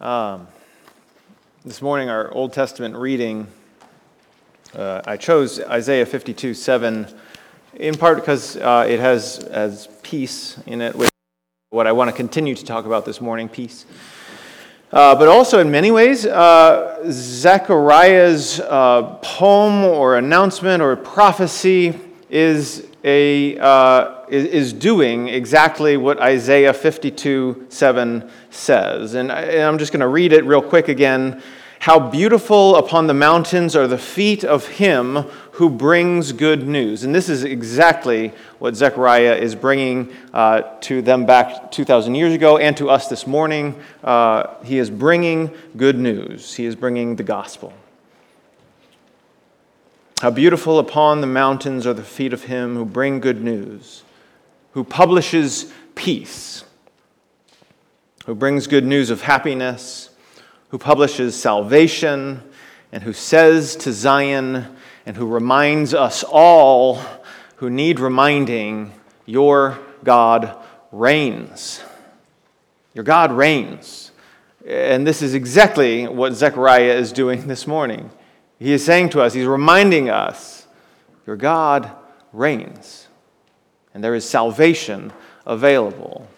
Um, this morning, our Old Testament reading, uh, I chose Isaiah 52 7, in part because uh, it has, has peace in it, which what I want to continue to talk about this morning peace. Uh, but also, in many ways, uh, Zechariah's uh, poem or announcement or prophecy is a, uh, is, doing exactly what Isaiah 52 7 says. And, I, and I'm just going to read it real quick again. How beautiful upon the mountains are the feet of him who brings good news. And this is exactly what Zechariah is bringing uh, to them back 2,000 years ago and to us this morning. Uh, he is bringing good news, he is bringing the gospel. How beautiful upon the mountains are the feet of him who bring good news, who publishes peace, who brings good news of happiness, who publishes salvation, and who says to Zion, and who reminds us all who need reminding, Your God reigns. Your God reigns. And this is exactly what Zechariah is doing this morning. He is saying to us, He's reminding us, Your God reigns, and there is salvation available,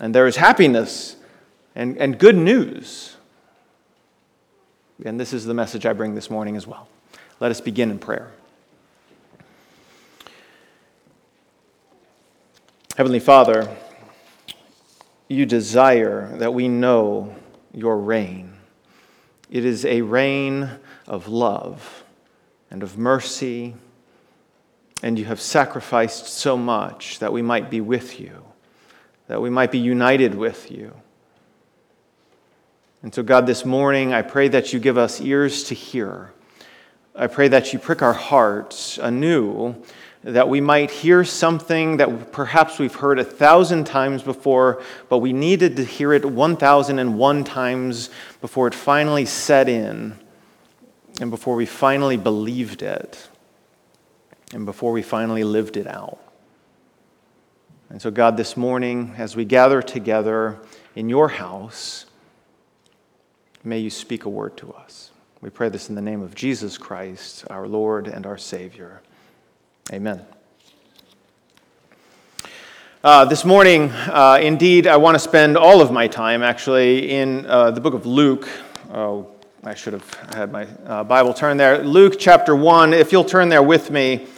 and there is happiness and, and good news. And this is the message I bring this morning as well. Let us begin in prayer. Heavenly Father, you desire that we know your reign. It is a reign of love and of mercy, and you have sacrificed so much that we might be with you, that we might be united with you. And so, God, this morning, I pray that you give us ears to hear. I pray that you prick our hearts anew, that we might hear something that perhaps we've heard a thousand times before, but we needed to hear it 1,001 times before it finally set in and before we finally believed it, and before we finally lived it out. And so, God, this morning, as we gather together in your house, may you speak a word to us. We pray this in the name of Jesus Christ, our Lord and our Savior. Amen. Uh, this morning, uh, indeed, I want to spend all of my time actually in uh, the book of Luke. I should have had my uh, Bible turn there. Luke chapter 1, if you'll turn there with me.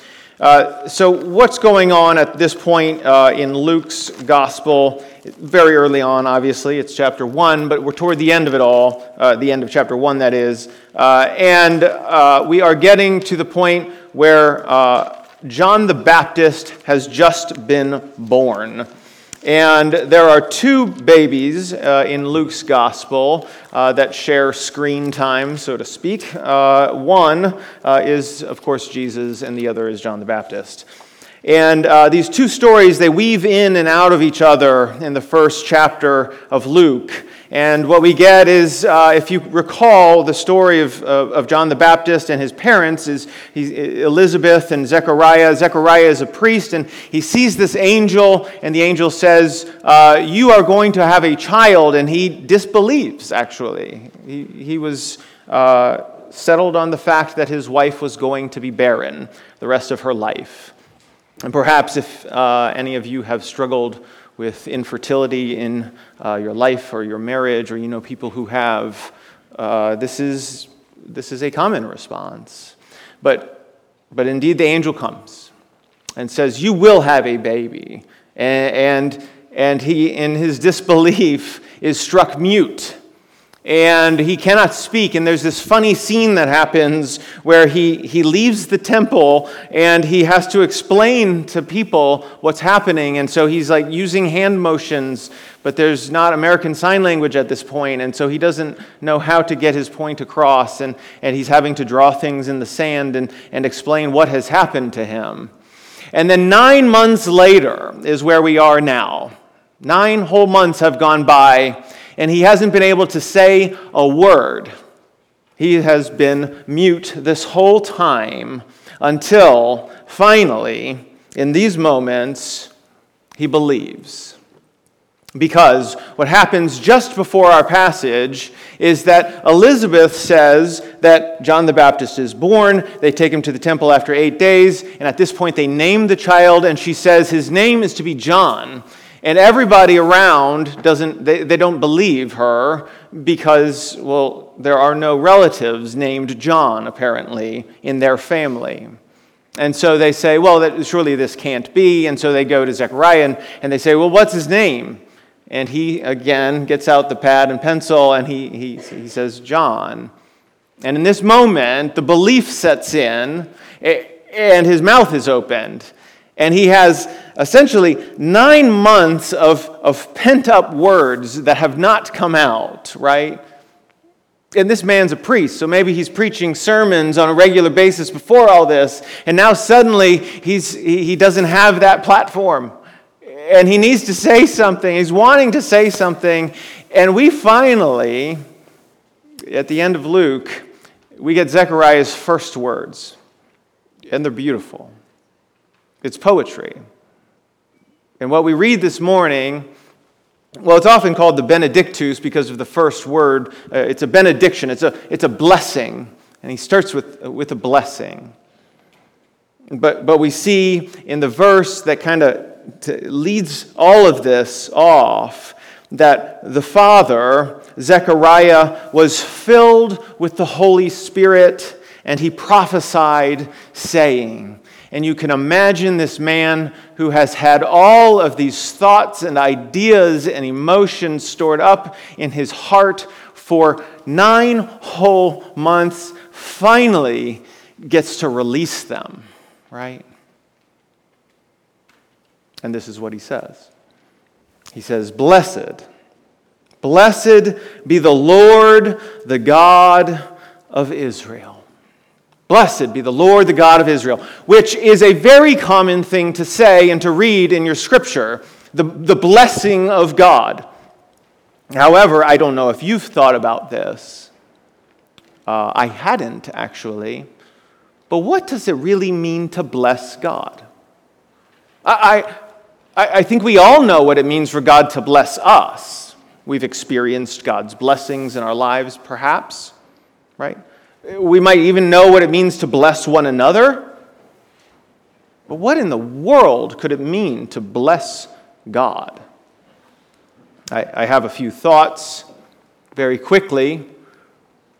Uh, so, what's going on at this point uh, in Luke's gospel? Very early on, obviously, it's chapter 1, but we're toward the end of it all, uh, the end of chapter 1, that is. Uh, and uh, we are getting to the point where John the Baptist has just been born. And there are two babies uh, in Luke's gospel uh, that share screen time, so to speak. Uh, one uh, is, of course, Jesus, and the other is John the Baptist. And uh, these two stories, they weave in and out of each other in the first chapter of Luke. And what we get is, uh, if you recall the story of, of, of, John the Baptist and his parents, is Elizabeth and Zechariah. Zechariah is a priest, and he sees this angel, and the angel says, uh, You are going to have a child. And he disbelieves, actually. He, he was uh, settled on the fact that his wife was going to be barren the rest of her life. And perhaps if uh, any of you have struggled with infertility in uh, your life or your marriage, or you know people who have, uh, this, is, this is a common response. But, but indeed, the angel comes and says, You will have a baby. And, and, and he, in his disbelief, is struck mute and he cannot speak. And there's this funny scene that happens where he, he leaves the temple and he has to explain to people what's happening. And so he's like using hand motions, but there's not American Sign Language at this point, And so he doesn't know how to get his point across. And, and he's having to draw things in the sand and, and explain what has happened to him. And then nine months later is where we are now. Nine whole months have gone by and he hasn't been able to say a word. He has been mute this whole time until finally, in these moments, he believes. Because what happens just before our passage is that Elizabeth says that John the Baptist is born. They take him to the temple after eight days, and at this point they name the child, and she says his name is to be John. And everybody around doesn't, they, they don't believe her because, well, there are no relatives named John, apparently, in their family. And so they say, well, that, surely this can't be. And so they go to Zechariah and, and they say, well, what's his name? And he again gets out the pad and pencil and he, he, he says, John. And in this moment, the belief sets in and his mouth is opened. And he has essentially nine months of, of pent up words that have not come out, right? And this man's a priest, so maybe he's preaching sermons on a regular basis before all this, and now suddenly he's, he doesn't have that platform and he needs to say something. He's wanting to say something. And we finally, at the end of Luke, we get Zechariah's first words. And they're beautiful. It's poetry. And what we read this morning, well, it's often called the Benedictus because of the first word. Uh, it's a benediction, it's a, it's a blessing. And he starts with, with a blessing. But, but we see in the verse that kind of leads all of this off that the father, Zechariah, was filled with the Holy Spirit and he prophesied, saying, and you can imagine this man who has had all of these thoughts and ideas and emotions stored up in his heart for nine whole months finally gets to release them, right? And this is what he says He says, Blessed, blessed be the Lord, the God of Israel. Blessed be the Lord, the God of Israel, which is a very common thing to say and to read in your scripture, the, the blessing of God. However, I don't know if you've thought about this. Uh, I hadn't actually. But what does it really mean to bless God? I, I, I think we all know what it means for God to bless us. We've experienced God's blessings in our lives, perhaps, right? We might even know what it means to bless one another. But what in the world could it mean to bless God? I, I have a few thoughts very quickly.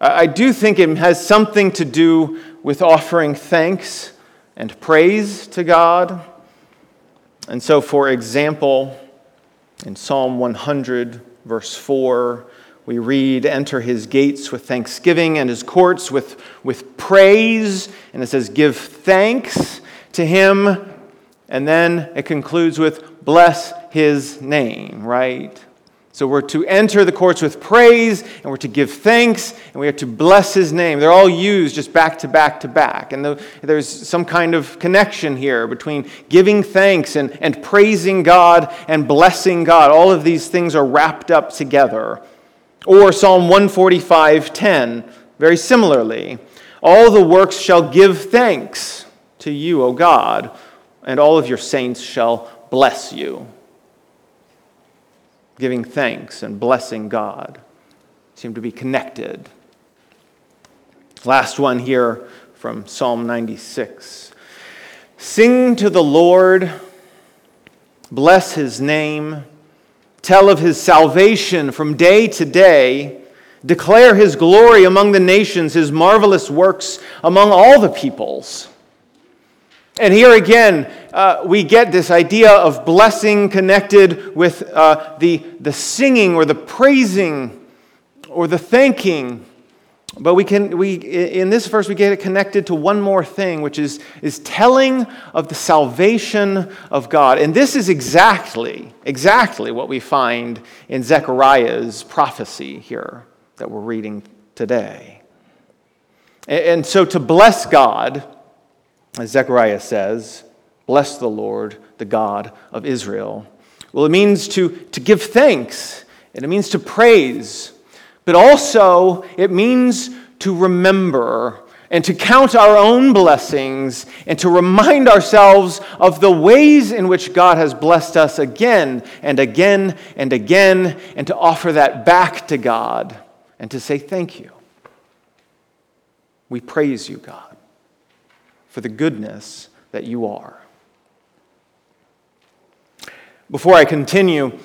I, I do think it has something to do with offering thanks and praise to God. And so, for example, in Psalm 100, verse 4, we read, Enter his gates with thanksgiving and his courts with, with praise. And it says, Give thanks to him. And then it concludes with, Bless his name, right? So we're to enter the courts with praise, and we're to give thanks, and we are to bless his name. They're all used just back to back to back. And there's some kind of connection here between giving thanks and, and praising God and blessing God. All of these things are wrapped up together. Or Psalm 145:10, very similarly. All the works shall give thanks to you, O God, and all of your saints shall bless you giving thanks and blessing God seem to be connected. Last one here from Psalm 96 Sing to the Lord, bless his name, tell of his salvation from day to day, declare his glory among the nations, his marvelous works among all the peoples. And here again, uh, we get this idea of blessing connected with uh, the, the singing or the praising or the thanking. But we can, we, in this verse, we get it connected to one more thing, which is, is telling of the salvation of God. And this is exactly, exactly what we find in Zechariah's prophecy here that we're reading today. And, and so to bless God, as Zechariah says, Bless the Lord, the God of Israel. Well, it means to, to give thanks, and it means to praise, but also it means to remember and to count our own blessings and to remind ourselves of the ways in which God has blessed us again and again and again, and to offer that back to God and to say thank you. We praise you, God, for the goodness that you are. Before I continue,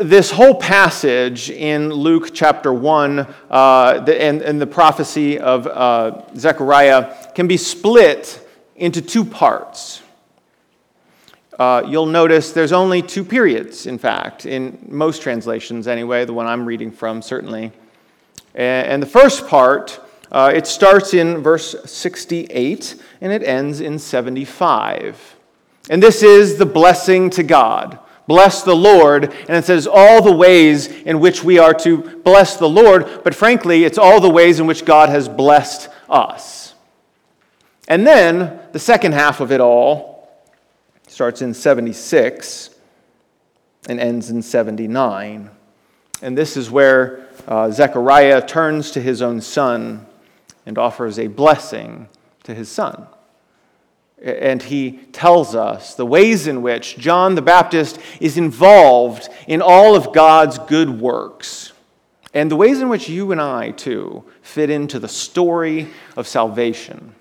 this whole passage in Luke chapter 1 uh, the, and, and, the prophecy of uh, Zechariah can be split into two parts. Uh, you'll notice there's only two periods, in fact, in most translations anyway, the one I'm reading from, certainly. And, and the first part, uh, it starts in verse 68 and it ends in 75. And this is the blessing to God. Bless the Lord. And it says all the ways in which we are to bless the Lord, but frankly, it's all the ways in which God has blessed us. And then the second half of it all starts in 76 and ends in 79. And this is where uh, Zechariah turns to his own son and offers a blessing to his son and he tells us the ways in which John the Baptist is involved in all of God's good works, and the ways in which you and I, too, fit into the story of salvation.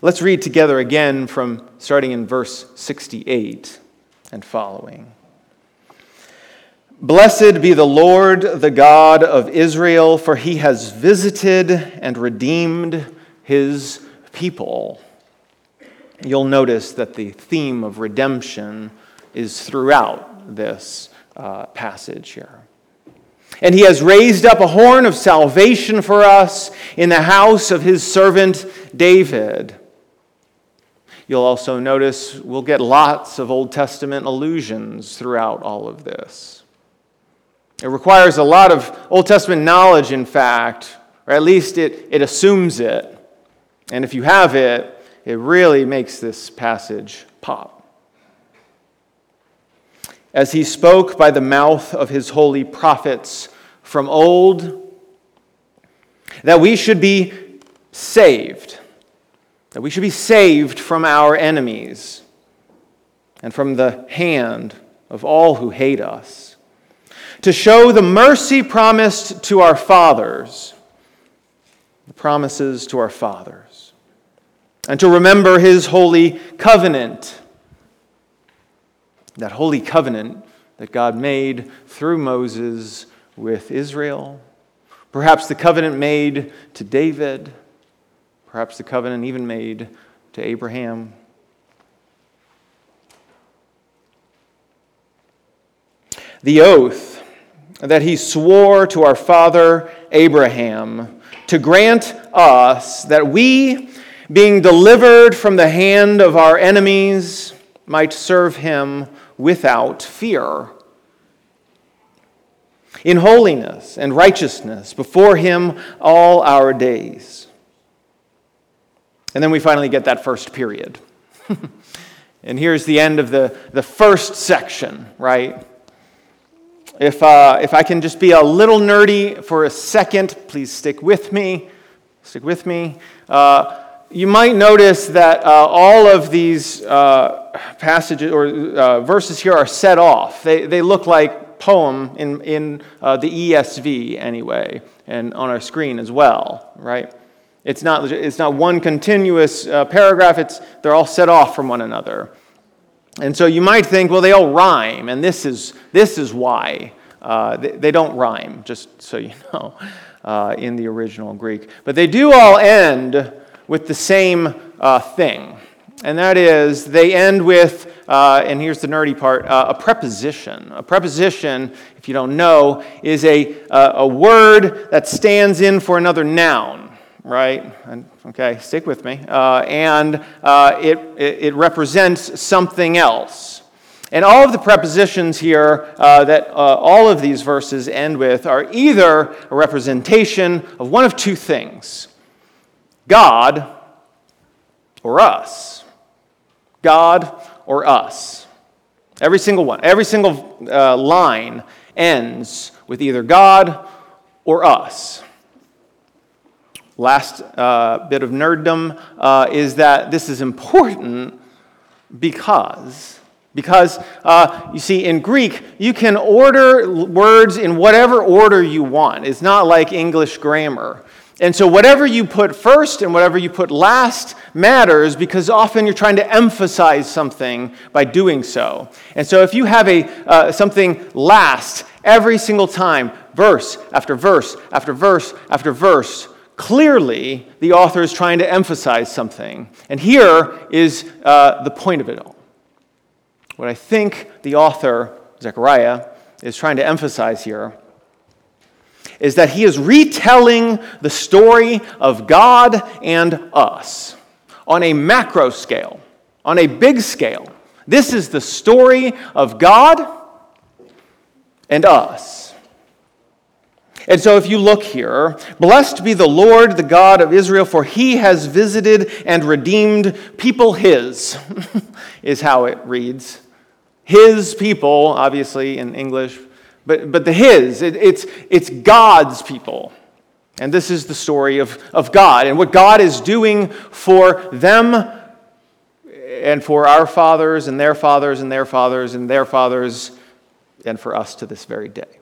Let's read together again from starting in verse 68 and following. Blessed be the Lord, the God of Israel, for he has visited and redeemed his people. You'll notice that the theme of redemption is throughout this uh, passage here. And he has raised up a horn of salvation for us in the house of his servant David. You'll also notice we'll get lots of Old Testament allusions throughout all of this. It requires a lot of Old Testament knowledge, in fact, or at least it, it assumes it, and if you have it, it really makes this passage pop. As he spoke by the mouth of his holy prophets from old, that we should be saved, that we should be saved from our enemies and from the hand of all who hate us, to show the mercy promised to our fathers, the promises to our fathers and to remember his holy covenant. That holy covenant that God made through Moses with Israel. Perhaps the covenant made to David. Perhaps the covenant even made to Abraham. The oath that he swore to our father Abraham to grant us that we being delivered from the hand of our enemies, might serve him without fear. In holiness and righteousness before him all our days. And then we finally get that first period. and here's the end of the, the first section, right? If, uh, if I can just be a little nerdy for a second, please stick with me. Stick with me. Uh, you might notice that uh, all of these uh, passages or uh, verses here are set off. They, they look like poem in, in uh, the ESV anyway, and on our screen as well, right? It's not, it's not one continuous uh, paragraph, it's, they're all set off from one another. And so you might think, well, they all rhyme, and this is, this is why. Uh, they, they, don't rhyme, just so you know, in the original Greek. But they do all end with the same uh, thing. And that is, they end with, uh, and here's the nerdy part, uh, a preposition. A preposition, if you don't know, is a, uh, a word that stands in for another noun, right? And, okay, stick with me. Uh, and uh, it, it represents something else. And all of the prepositions here uh, that uh, all of these verses end with are either a representation of one of two things God or us. God or us. Every single one, every single uh, line ends with either God or us. last uh, bit of nerddom uh, is that this is important because because uh, you see in greek you can order words in whatever order you want it's not like english grammar and so whatever you put first and whatever you put last matters because often you're trying to emphasize something by doing so and so if you have a uh, something last every single time verse after verse after verse after verse Clearly, the author is trying to emphasize something. And here is uh, the point of it all. What I think the author, Zechariah, is trying to emphasize here is that he is retelling the story of God and us on a macro scale, on a big scale. This is the story of God and us. And so, if you look here, blessed be the Lord, the God of Israel, for he has visited and redeemed people his, is how it reads. His people, obviously in English, but, but the his, it, it's, it's God's people. And this is the story of, of God and what God is doing for them and for our fathers and their fathers and their fathers and their fathers and for us to this very day.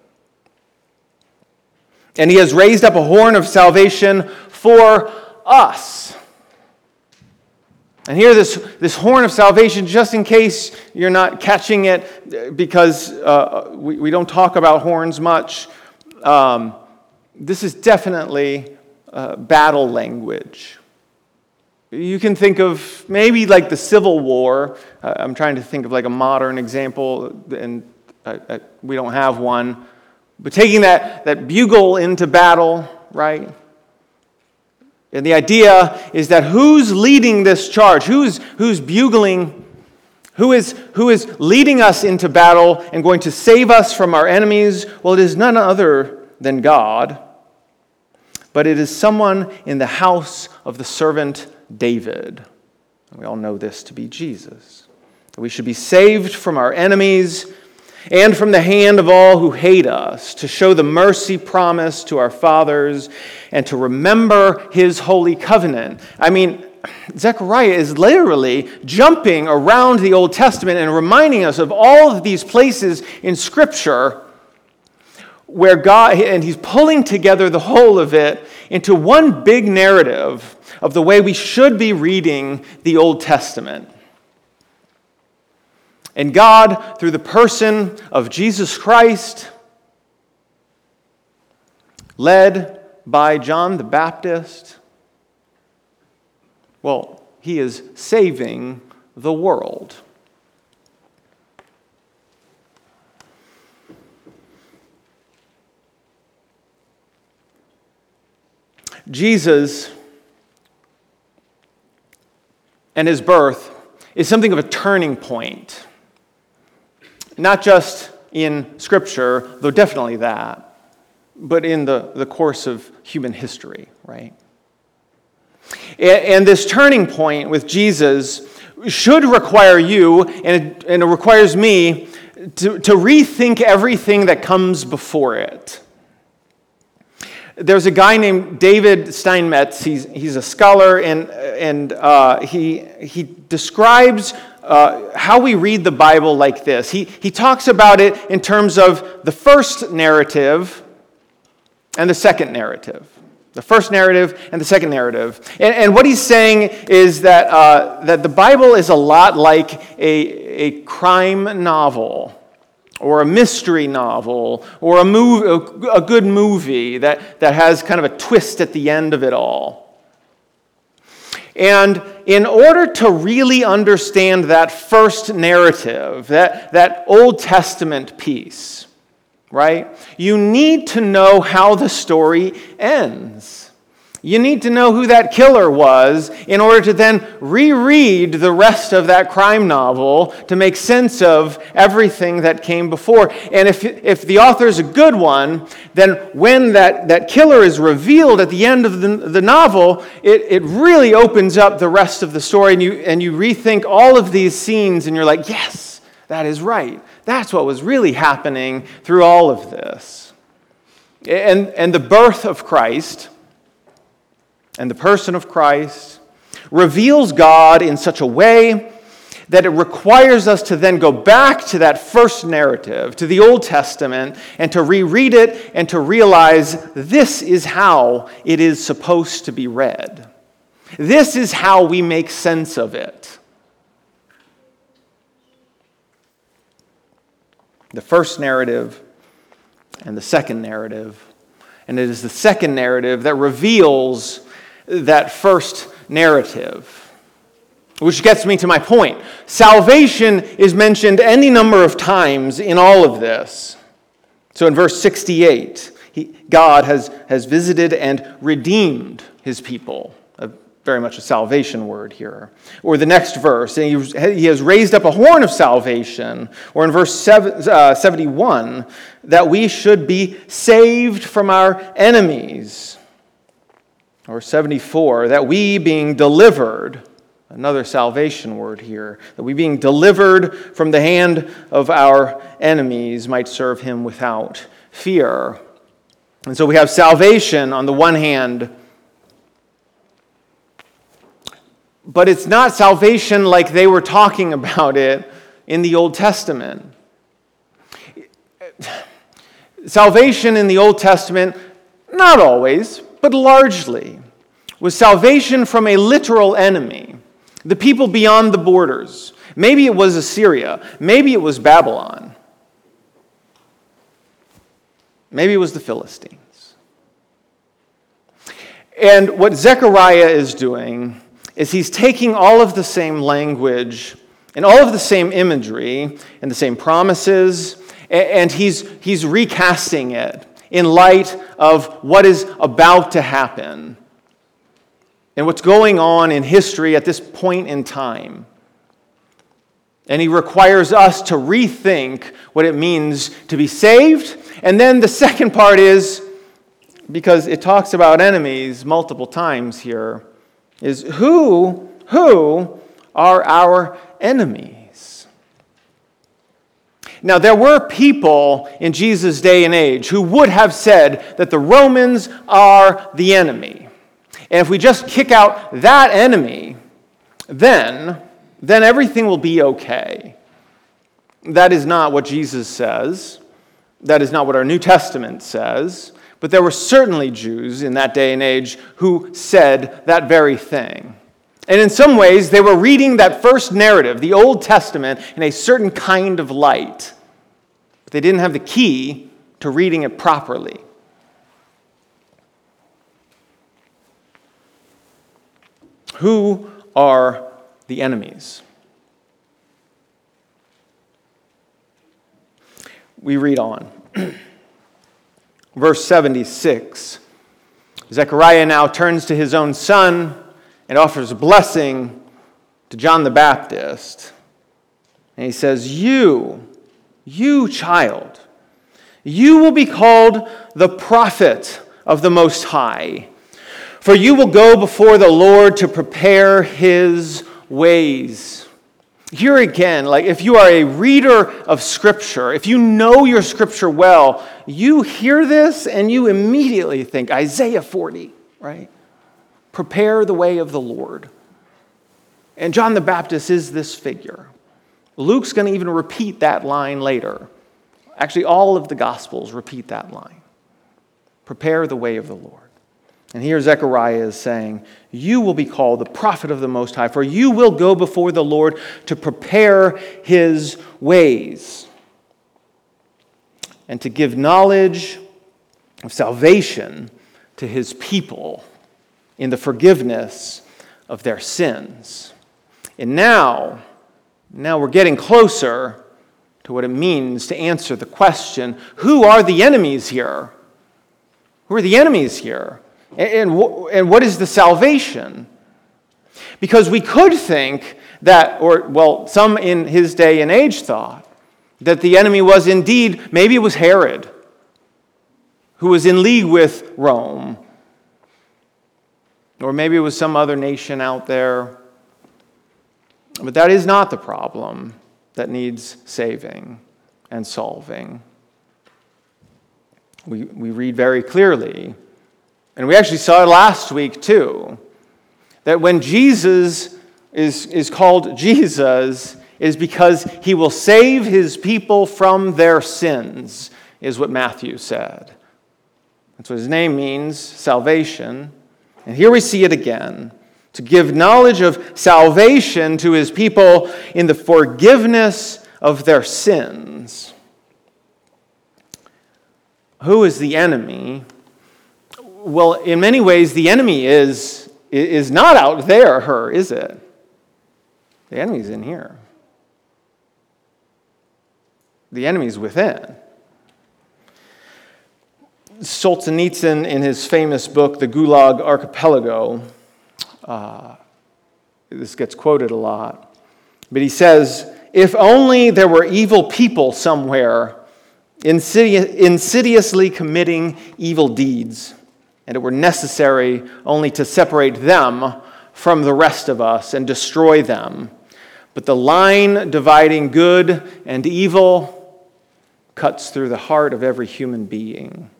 And he has raised up a horn of salvation for us. And here, this, this horn of salvation, just in case you're not catching it, because uh, we, we don't talk about horns much, um, this is definitely uh, battle language. You can think of maybe like the Civil War. Uh, I'm trying to think of like a modern example, and I, I, we don't have one. But taking that, that bugle into battle, right? And the idea is that who's leading this charge? Who's, who's bugling? Who is, who is leading us into battle and going to save us from our enemies? Well, it is none other than God, but it is someone in the house of the servant David. We all know this to be Jesus. We should be saved from our enemies and from the hand of all who hate us, to show the mercy promised to our fathers, and to remember his holy covenant. I mean, Zechariah is literally jumping around the Old Testament and reminding us of all of these places in Scripture where God, and he's pulling together the whole of it into one big narrative of the way we should be reading the Old Testament. And God, through the person of Jesus Christ, led by John the Baptist, well, he is saving the world. Jesus and his birth is something of a turning point not just in Scripture, though definitely that, but in the, the course of human history, right? And, this turning point with Jesus should require you, and it, and it requires me, to, to rethink everything that comes before it. There's a guy named David Steinmetz. He's, he's a scholar, and, and uh, he, he describes uh, how we read the Bible like this. He, he talks about it in terms of the first narrative and the second narrative. The first narrative and the second narrative. And, and what he's saying is that, uh, that the Bible is a lot like a, a crime novel or a mystery novel or a, move, a good movie that, that has kind of a twist at the end of it all. And in order to really understand that first narrative, that, that Old Testament piece, right, you need to know how the story ends. You need to know who that killer was in order to then reread the rest of that crime novel to make sense of everything that came before. And if, if the author is a good one, then when that, that killer is revealed at the end of the, the novel, it, it really opens up the rest of the story and you, and you rethink all of these scenes and you're like, yes, that is right. That's what was really happening through all of this. And, and the birth of Christ and the person of Christ reveals God in such a way that it requires us to then go back to that first narrative, to the Old Testament, and to reread it and to realize this is how it is supposed to be read. This is how we make sense of it. The first narrative and the second narrative. And it is the second narrative that reveals that first narrative. Which gets me to my point. Salvation is mentioned any number of times in all of this. So in verse 68, he, God has, has visited and redeemed his people. A, very much a salvation word here. Or the next verse, he, he has raised up a horn of salvation. Or in verse seven, uh, 71, that we should be saved from our enemies. Or 74, that we being delivered Another salvation word here, that we being delivered from the hand of our enemies might serve him without fear. And so we have salvation on the one hand, but it's not salvation like they were talking about it in the Old Testament. Salvation in the Old Testament, not always, but largely, was salvation from a literal enemy the people beyond the borders. Maybe it was Assyria. Maybe it was Babylon. Maybe it was the Philistines. And what Zechariah is doing is he's taking all of the same language and all of the same imagery and the same promises, and he's, he's recasting it in light of what is about to happen and what's going on in history at this point in time. And he requires us to rethink what it means to be saved. And then the second part is because it talks about enemies multiple times here is who who are our enemies? Now, there were people in Jesus' day and age who would have said that the Romans are the enemy. And if we just kick out that enemy, then, then everything will be okay. That is not what Jesus says. That is not what our New Testament says. But there were certainly Jews in that day and age who said that very thing. And in some ways, they were reading that first narrative, the Old Testament, in a certain kind of light. But they didn't have the key to reading it properly. Who are the enemies? We read on. Verse 76 Zechariah now turns to his own son and offers a blessing to John the Baptist. And he says, You, you child, you will be called the prophet of the Most High. For you will go before the Lord to prepare his ways. Here again, like if you are a reader of Scripture, if you know your Scripture well, you hear this and you immediately think Isaiah 40, right? Prepare the way of the Lord. And John the Baptist is this figure. Luke's going to even repeat that line later. Actually, all of the Gospels repeat that line. Prepare the way of the Lord. And here Zechariah is saying, You will be called the prophet of the Most High, for you will go before the Lord to prepare his ways and to give knowledge of salvation to his people in the forgiveness of their sins. And now, now we're getting closer to what it means to answer the question who are the enemies here? Who are the enemies here? And, and what is the salvation? Because we could think that, or, well, some in his day and age thought that the enemy was indeed, maybe it was Herod, who was in league with Rome, or maybe it was some other nation out there. But that is not the problem that needs saving and solving. We, we read very clearly And we actually saw it last week too. That when Jesus is, is called Jesus, is because he will save his people from their sins, is what Matthew said. That's what his name means salvation. And here we see it again to give knowledge of salvation to his people in the forgiveness of their sins. Who is the enemy? Well, in many ways, the enemy is, is not out there, her, is it? The enemy's in here. The enemy's within. Solzhenitsyn, in his famous book, The Gulag Archipelago, uh, this gets quoted a lot, but he says, If only there were evil people somewhere insidiously committing evil deeds, and it were necessary only to separate them from the rest of us and destroy them. But the line dividing good and evil cuts through the heart of every human being.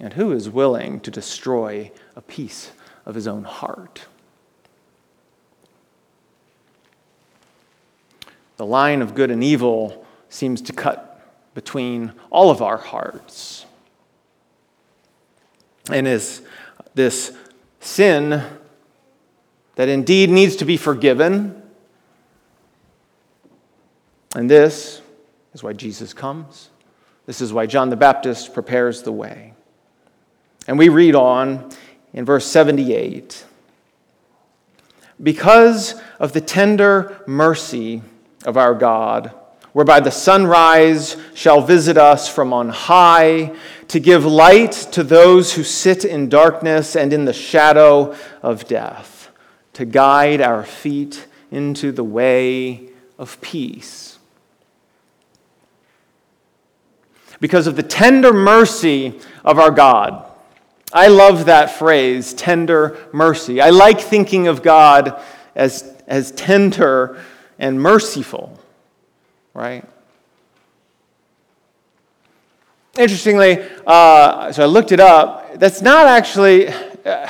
And who is willing to destroy a piece of his own heart? The line of good and evil seems to cut between all of our hearts. And is this sin that indeed needs to be forgiven. And this is why Jesus comes. This is why John the Baptist prepares the way. And we read on in verse 78 Because of the tender mercy of our God, whereby the sunrise shall visit us from on high, to give light to those who sit in darkness and in the shadow of death, to guide our feet into the way of peace. Because of the tender mercy of our God, I love that phrase, tender mercy. I like thinking of God as, as tender and merciful, right? Interestingly, uh, so I looked it up. That's not actually, uh,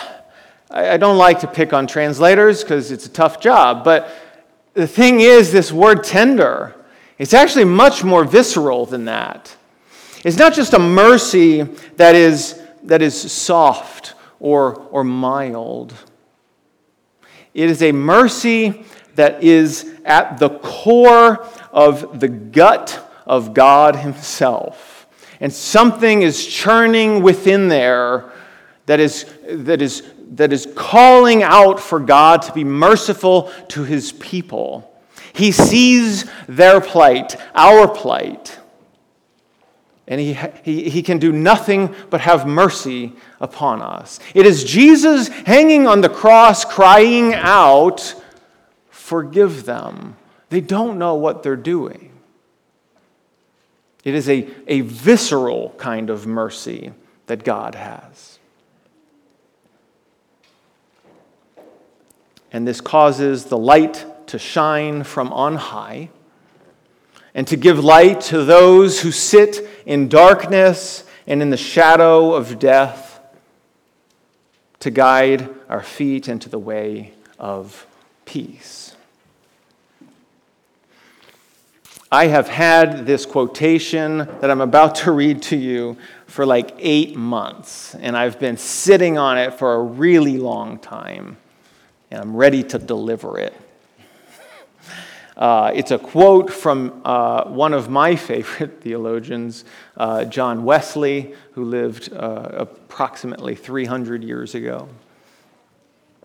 I, I don't like to pick on translators because it's a tough job, but the thing is, this word tender, it's actually much more visceral than that. It's not just a mercy that is that is soft or, or mild. It is a mercy that is at the core of the gut of God Himself. And something is churning within there that is, that is, that is calling out for God to be merciful to His people. He sees their plight, our plight and he, he, he can do nothing but have mercy upon us. It is Jesus hanging on the cross crying out, Forgive them. They don't know what they're doing. It is a, a visceral kind of mercy that God has. And this causes the light to shine from on high and to give light to those who sit in darkness and in the shadow of death, to guide our feet into the way of peace. I have had this quotation that I'm about to read to you for like eight months, and I've been sitting on it for a really long time, and I'm ready to deliver it. Uh, it's a quote from uh, one of my favorite theologians, uh, John Wesley, who lived uh, approximately 300 years ago.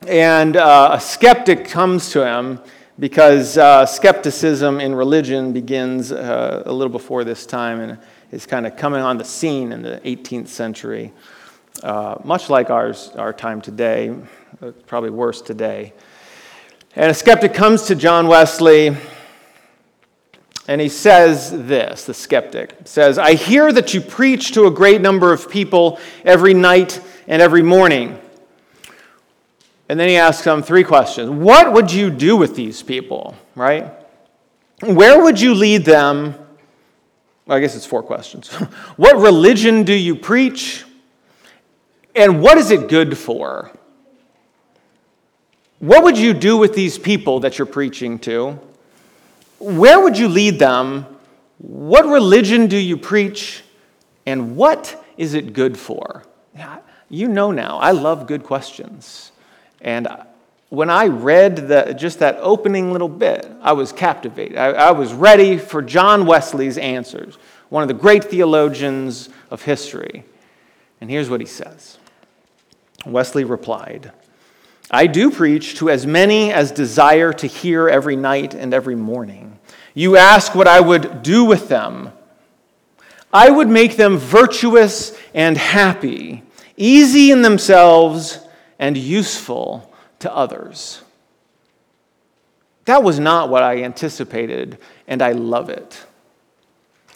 And uh, a skeptic comes to him because uh, skepticism in religion begins a little before this time and is kind of coming on the scene in the 18th century, much like ours, our time today, probably worse today. And a skeptic comes to John Wesley and he says this the skeptic says, I hear that you preach to a great number of people every night and every morning. And then he asks them three questions What would you do with these people, right? Where would you lead them? Well, I guess it's four questions. what religion do you preach? And what is it good for? What would you do with these people that you're preaching to? Where would you lead them? What religion do you preach? And what is it good for? You know now, I love good questions. And when I read the, just that opening little bit, I was captivated. I, I was ready for John Wesley's answers, one of the great theologians of history. And here's what he says Wesley replied, I do preach to as many as desire to hear every night and every morning. You ask what I would do with them. I would make them virtuous and happy, easy in themselves and useful to others. That was not what I anticipated, and I love it.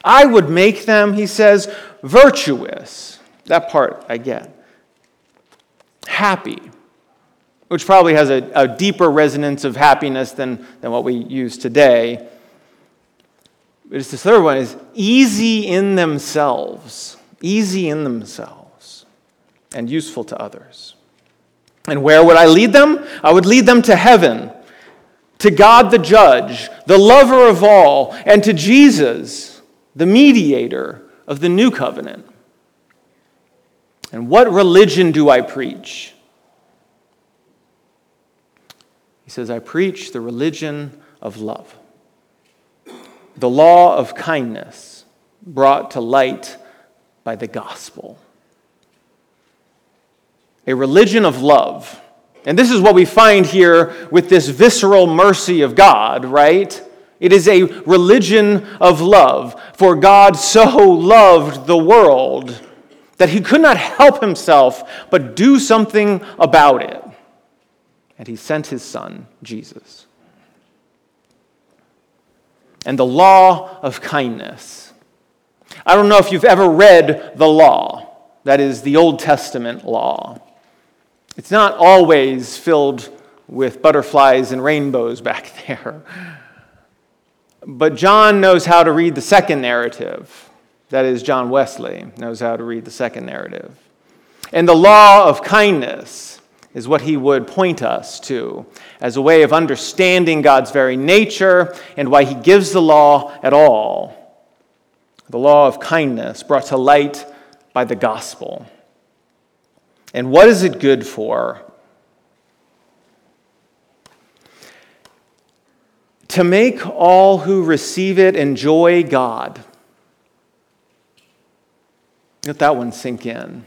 I would make them, he says, virtuous. That part I get. Happy, which probably has a, a deeper resonance of happiness than, than what we use today. But it's the third one is easy in themselves, easy in themselves, and useful to others. And where would I lead them? I would lead them to heaven, to God the judge, the lover of all, and to Jesus, the mediator of the new covenant. And what religion do I preach? He says, I preach the religion of love, the law of kindness brought to light by the gospel a religion of love. And this is what we find here with this visceral mercy of God, right? It is a religion of love. For God so loved the world that he could not help himself but do something about it. And he sent his son, Jesus. And the law of kindness. I don't know if you've ever read the law, that is the Old Testament law. It's not always filled with butterflies and rainbows back there. But John knows how to read the second narrative. That is, John Wesley knows how to read the second narrative. And the law of kindness is what he would point us to as a way of understanding God's very nature and why he gives the law at all. The law of kindness brought to light by the gospel. And what is it good for? To make all who receive it enjoy God. Let that one sink in.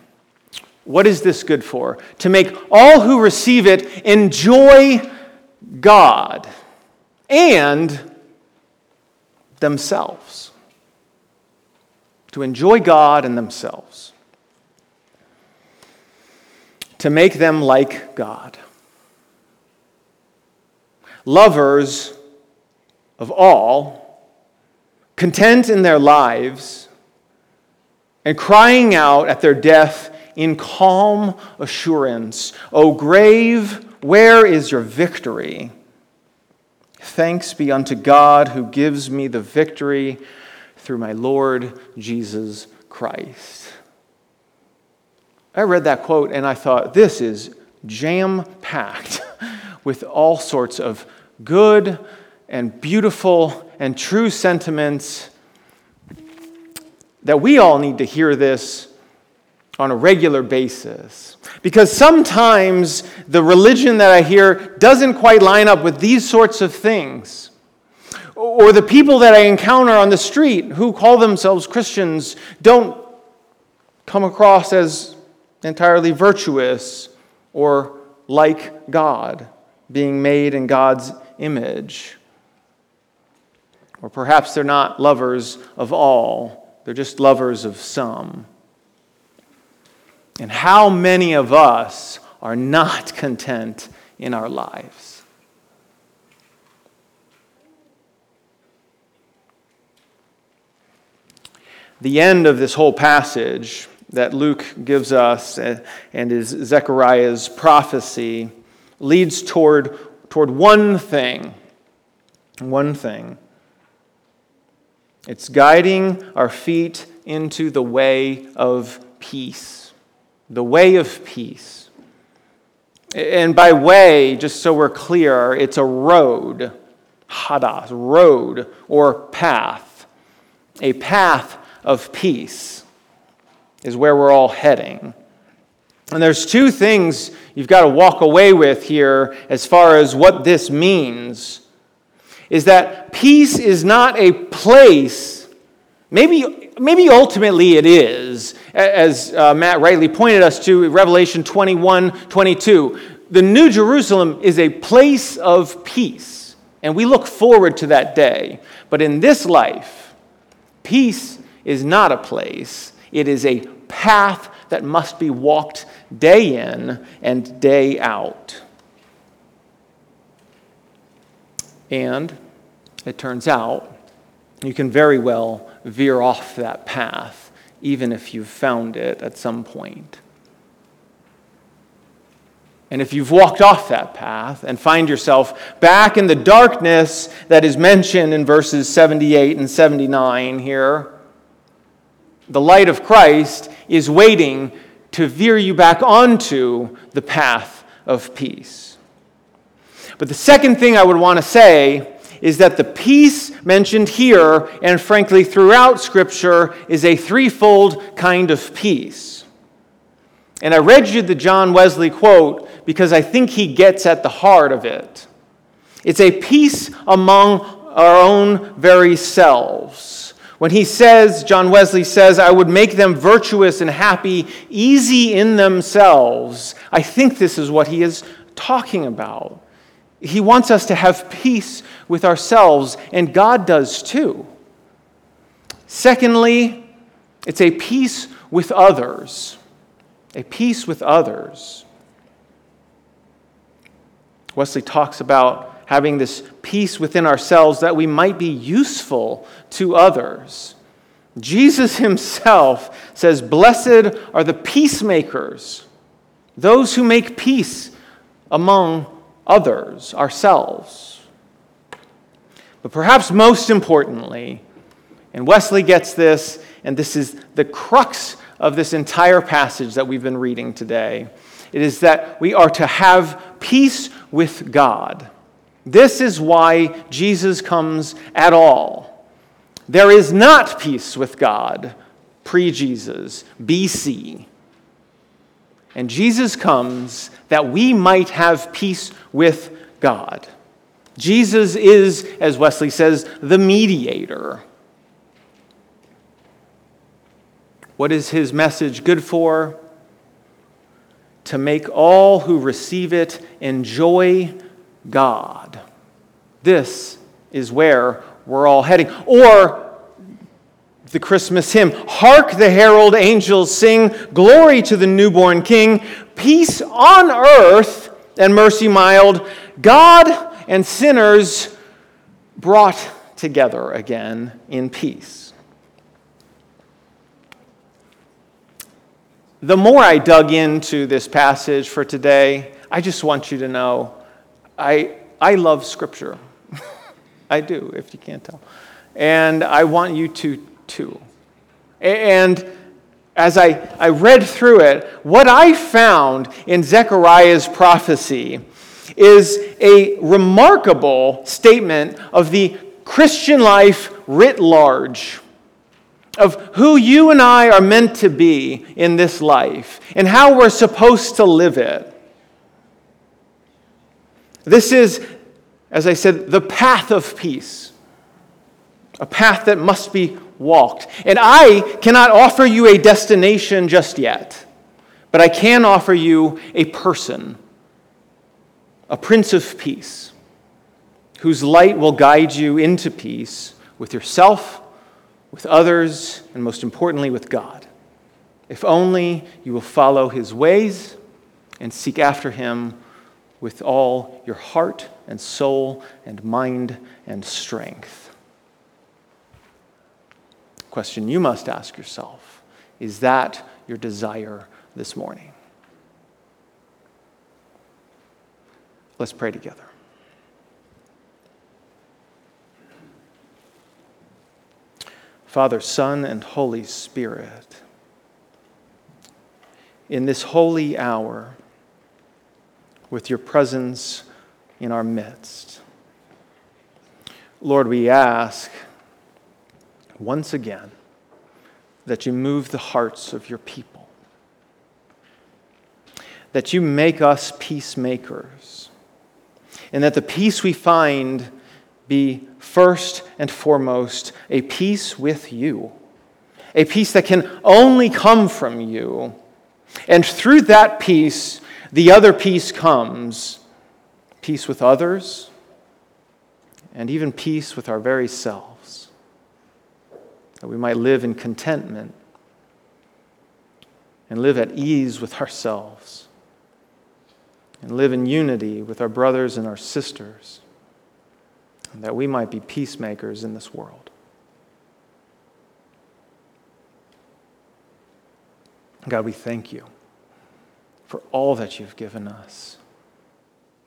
What is this good for? To make all who receive it enjoy God and themselves. To enjoy God and themselves to make them like God. Lovers of all, content in their lives, and crying out at their death in calm assurance O grave, where is your victory? Thanks be unto God who gives me the victory through my Lord Jesus Christ. I read that quote and I thought, this is jam packed with all sorts of good and beautiful and true sentiments that we all need to hear this on a regular basis. Because sometimes the religion that I hear doesn't quite line up with these sorts of things. Or the people that I encounter on the street who call themselves Christians don't come across as entirely virtuous or like God, being made in God's image. Or perhaps they're not lovers of all, they're just lovers of some. And how many of us are not content in our lives? The end of this whole passage that Luke gives us and is Zechariah's prophecy leads toward, toward one thing. One thing. It's guiding our feet into the way of peace. The way of peace. And by way, just so we're clear, it's a road, hodos, road or path. A path of peace is where we're all heading. And there's two things you've got to walk away with here as far as what this means is that peace is not a place, maybe, maybe ultimately it is, as uh, Matt rightly pointed us to, Revelation 21 22. The New Jerusalem is a place of peace, and we look forward to that day. But in this life, peace is not a place, it is a path that must be walked day in and day out. And it turns out you can very well veer off that path, even if you've found it at some point. And if you've walked off that path and find yourself back in the darkness that is mentioned in verses 78 and 79 here, the light of Christ is waiting to veer you back onto the path of peace. But the second thing I would want to say is that the peace mentioned here and frankly throughout Scripture is a threefold kind of peace. And I read you the John Wesley quote because I think he gets at the heart of it. It's a peace among our own very selves. When he says, John Wesley says, I would make them virtuous and happy, easy in themselves, I think this is what he is talking about. He wants us to have peace with ourselves, and God does too. Secondly, it's a peace with others. A peace with others. Wesley talks about having this peace within ourselves that we might be useful to others. Jesus himself says, Blessed are the peacemakers, those who make peace among others, ourselves. But perhaps most importantly, and Wesley gets this, and this is the crux of this entire passage that we've been reading today. It is that we are to have peace with God. This is why Jesus comes at all. There is not peace with God pre Jesus, BC. And Jesus comes that we might have peace with God. Jesus is, as Wesley says, the mediator. What is his message good for? To make all who receive it enjoy God. This is where we're all heading. Or the Christmas hymn Hark the herald angels sing, Glory to the newborn King, peace on earth and mercy mild, God and sinners brought together again in peace. The more I dug into this passage for today, I just want you to know I, I love Scripture. I do, if you can't tell. And I want you to too. And as I, I read through it, what I found in Zechariah's prophecy is a remarkable statement of the Christian life writ large, of who you and I are meant to be in this life, and how we're supposed to live it. This is, as I said, the path of peace, a path that must be walked. And I cannot offer you a destination just yet, but I can offer you a person, a Prince of Peace, whose light will guide you into peace with yourself, with others, and most importantly, with God. If only you will follow his ways and seek after him with all your heart and soul and mind and strength question you must ask yourself is that your desire this morning? Let's pray together. Father, Son, and Holy Spirit, in this holy hour with your presence in our midst. Lord, we ask once again that you move the hearts of your people, that you make us peacemakers, and that the peace we find be first and foremost a peace with you, a peace that can only come from you. And through that peace, the other peace comes peace with others, and even peace with our very selves. That we might live in contentment and live at ease with ourselves and live in unity with our brothers and our sisters and that we might be peacemakers in this world. God, we thank you for all that you've given us.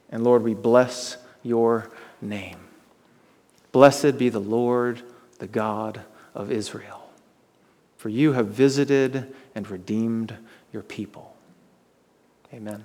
And Lord, we bless your name. Blessed be the Lord, the God of Israel, for you have visited and redeemed your people. Amen.